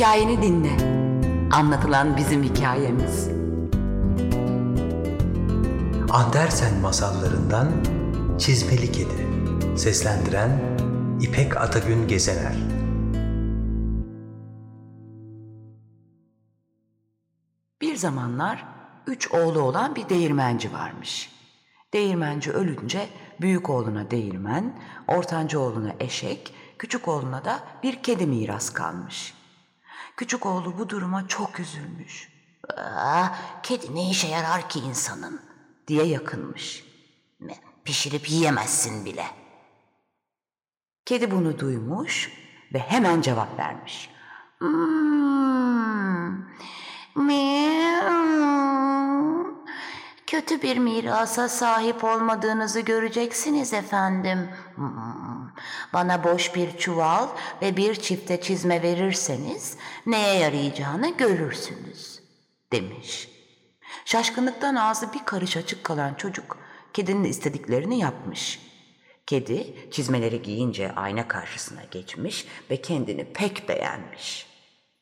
hikayeni dinle. Anlatılan bizim hikayemiz. Andersen masallarından Çizmeli Kedi Seslendiren İpek Atagün Gezener Bir zamanlar üç oğlu olan bir değirmenci varmış. Değirmenci ölünce büyük oğluna değirmen, ortanca oğluna eşek, küçük oğluna da bir kedi miras kalmış. Küçük oğlu bu duruma çok üzülmüş. Aa, kedi ne işe yarar ki insanın? diye yakınmış. Pişirip yiyemezsin bile. Kedi bunu duymuş ve hemen cevap vermiş. Hmm, miau. Kötü bir mirasa sahip olmadığınızı göreceksiniz efendim. Hmm, Bana boş bir çuval ve bir çifte çizme verirseniz neye yarayacağını görürsünüz. demiş. Şaşkınlıktan ağzı bir karış açık kalan çocuk kedinin istediklerini yapmış. Kedi çizmeleri giyince ayna karşısına geçmiş ve kendini pek beğenmiş.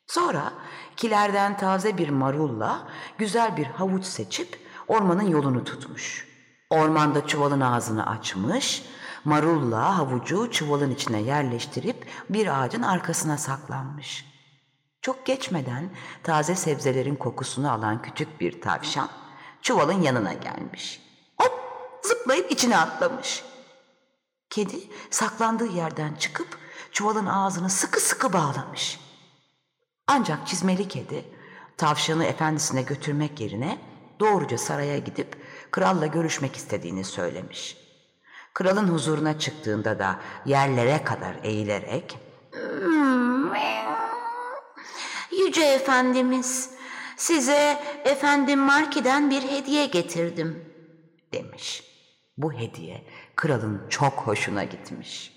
Sonra kilerden taze bir marulla güzel bir havuç seçip ormanın yolunu tutmuş. Ormanda çuvalın ağzını açmış, marulla havucu çuvalın içine yerleştirip bir ağacın arkasına saklanmış. Çok geçmeden taze sebzelerin kokusunu alan küçük bir tavşan çuvalın yanına gelmiş. Hop zıplayıp içine atlamış. Kedi saklandığı yerden çıkıp çuvalın ağzını sıkı sıkı bağlamış. Ancak çizmeli kedi tavşanı efendisine götürmek yerine doğruca saraya gidip kralla görüşmek istediğini söylemiş. Kralın huzuruna çıktığında da yerlere kadar eğilerek Yüce Efendimiz, size Efendim Marki'den bir hediye getirdim. demiş. Bu hediye kralın çok hoşuna gitmiş.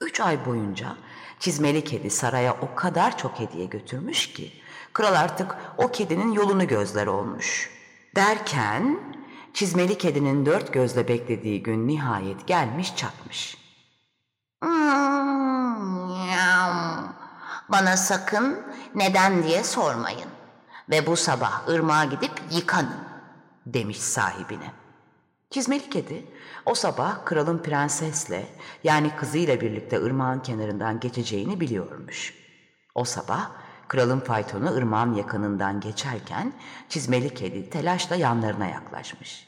Üç ay boyunca çizmeli kedi saraya o kadar çok hediye götürmüş ki kral artık o kedinin yolunu gözler olmuş. Derken çizmeli kedinin dört gözle beklediği gün nihayet gelmiş çatmış. Hmm. Bana sakın neden diye sormayın. Ve bu sabah ırmağa gidip yıkanın. demiş sahibine. Çizmeli kedi o sabah kralın prensesle yani kızıyla birlikte ırmağın kenarından geçeceğini biliyormuş. O sabah kralın faytonu ırmağın yakınından geçerken çizmeli kedi telaşla yanlarına yaklaşmış.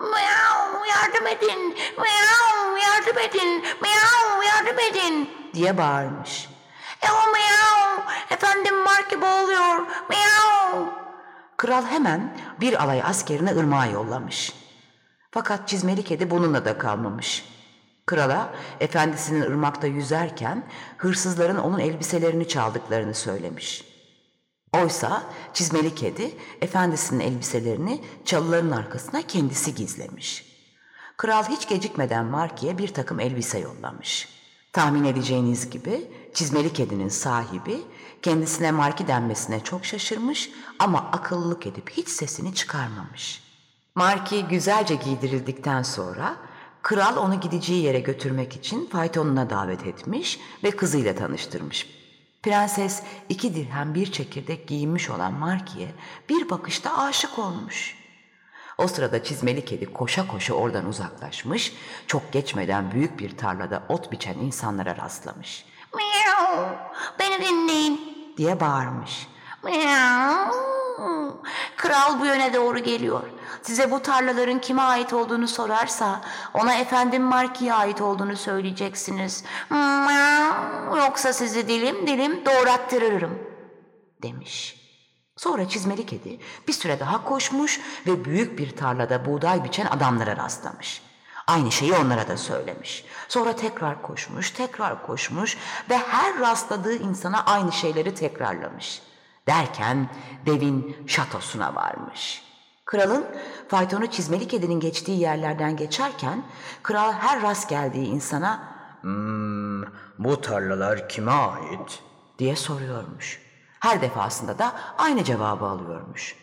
Miau, yardım edin, miau, yardım edin, miau, yardım edin. diye bağırmış. Eo miau, efendim Marki boğuluyor, miau. Kral hemen bir alay askerini ırmağa yollamış. Fakat çizmeli kedi bununla da kalmamış. Krala efendisinin ırmakta yüzerken hırsızların onun elbiselerini çaldıklarını söylemiş. Oysa çizmeli kedi efendisinin elbiselerini çalıların arkasına kendisi gizlemiş. Kral hiç gecikmeden Marki'ye bir takım elbise yollamış. Tahmin edeceğiniz gibi çizmeli kedinin sahibi kendisine Marki denmesine çok şaşırmış ama akıllılık edip hiç sesini çıkarmamış. Marki güzelce giydirildikten sonra kral onu gideceği yere götürmek için faytonuna davet etmiş ve kızıyla tanıştırmış. Prenses iki dirhem bir çekirdek giyinmiş olan Marki'ye bir bakışta aşık olmuş. O sırada çizmeli kedi koşa koşa oradan uzaklaşmış, çok geçmeden büyük bir tarlada ot biçen insanlara rastlamış. Miau, beni dinleyin. diye bağırmış. Miau. Kral bu yöne doğru geliyor. Size bu tarlaların kime ait olduğunu sorarsa ona efendim Marki'ye ait olduğunu söyleyeceksiniz. Miau. Yoksa sizi dilim dilim doğrattırırım demiş. Sonra çizmeli kedi bir süre daha koşmuş ve büyük bir tarlada buğday biçen adamlara rastlamış. Aynı şeyi onlara da söylemiş. Sonra tekrar koşmuş, tekrar koşmuş ve her rastladığı insana aynı şeyleri tekrarlamış. Derken devin şatosuna varmış. Kralın faytonu çizmeli kedinin geçtiği yerlerden geçerken kral her rast geldiği insana Hmm, bu tarlalar kime ait? diye soruyormuş. Her defasında da aynı cevabı alıyormuş.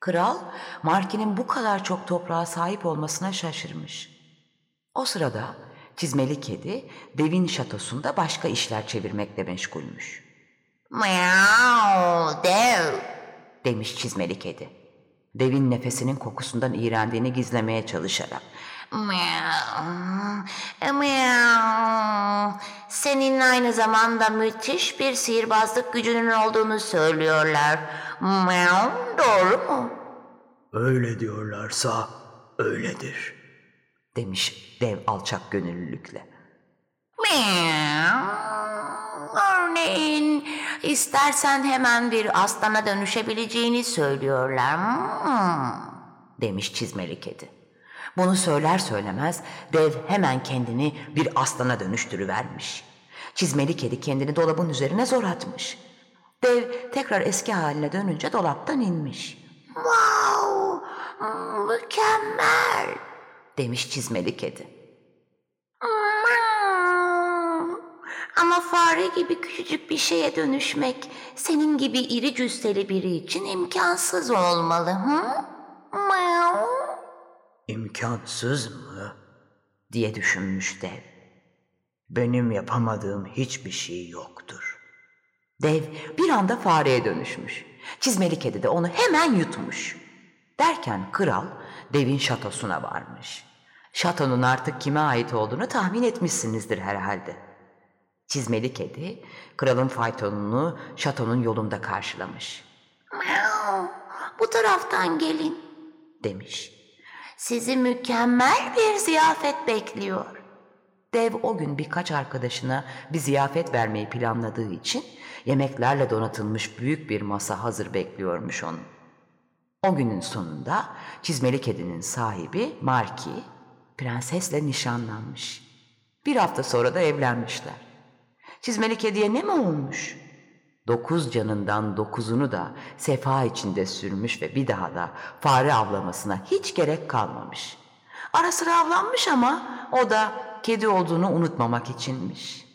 Kral, Marki'nin bu kadar çok toprağa sahip olmasına şaşırmış. O sırada çizmeli kedi devin şatosunda başka işler çevirmekle meşgulmüş. Miau dev. demiş çizmeli kedi. Devin nefesinin kokusundan iğrendiğini gizlemeye çalışarak. Miau. Miau. Senin aynı zamanda müthiş bir sihirbazlık gücünün olduğunu söylüyorlar. Miau. Doğru mu? Öyle diyorlarsa öyledir. demiş dev alçak gönüllülükle. Miau. Örneğin istersen hemen bir aslana dönüşebileceğini söylüyorlar. Hmm. demiş çizmeli kedi. Bunu söyler söylemez dev hemen kendini bir aslana dönüştürüvermiş. Çizmeli kedi kendini dolabın üzerine zor atmış. Dev tekrar eski haline dönünce dolaptan inmiş. Wow, mükemmel. Demiş çizmeli kedi. Hmm. Ama fare gibi küçücük bir şeye dönüşmek senin gibi iri cüsseli biri için imkansız olmalı. Hı? Miau. İmkansız mı? diye düşünmüş dev. Benim yapamadığım hiçbir şey yoktur. Dev bir anda fareye dönüşmüş. Çizmeli kedi de onu hemen yutmuş. Derken kral devin şatosuna varmış. Şatonun artık kime ait olduğunu tahmin etmişsinizdir herhalde. Çizmeli kedi kralın faytonunu şatonun yolunda karşılamış. Miau. Bu taraftan gelin. Demiş. Sizi mükemmel bir ziyafet bekliyor. Dev o gün birkaç arkadaşına bir ziyafet vermeyi planladığı için yemeklerle donatılmış büyük bir masa hazır bekliyormuş onu. O günün sonunda çizmeli kedinin sahibi Marki prensesle nişanlanmış. Bir hafta sonra da evlenmişler. Çizmeli kediye ne mi olmuş? Dokuz canından dokuzunu da sefa içinde sürmüş ve bir daha da fare avlamasına hiç gerek kalmamış. Ara sıra avlanmış ama o da kedi olduğunu unutmamak içinmiş.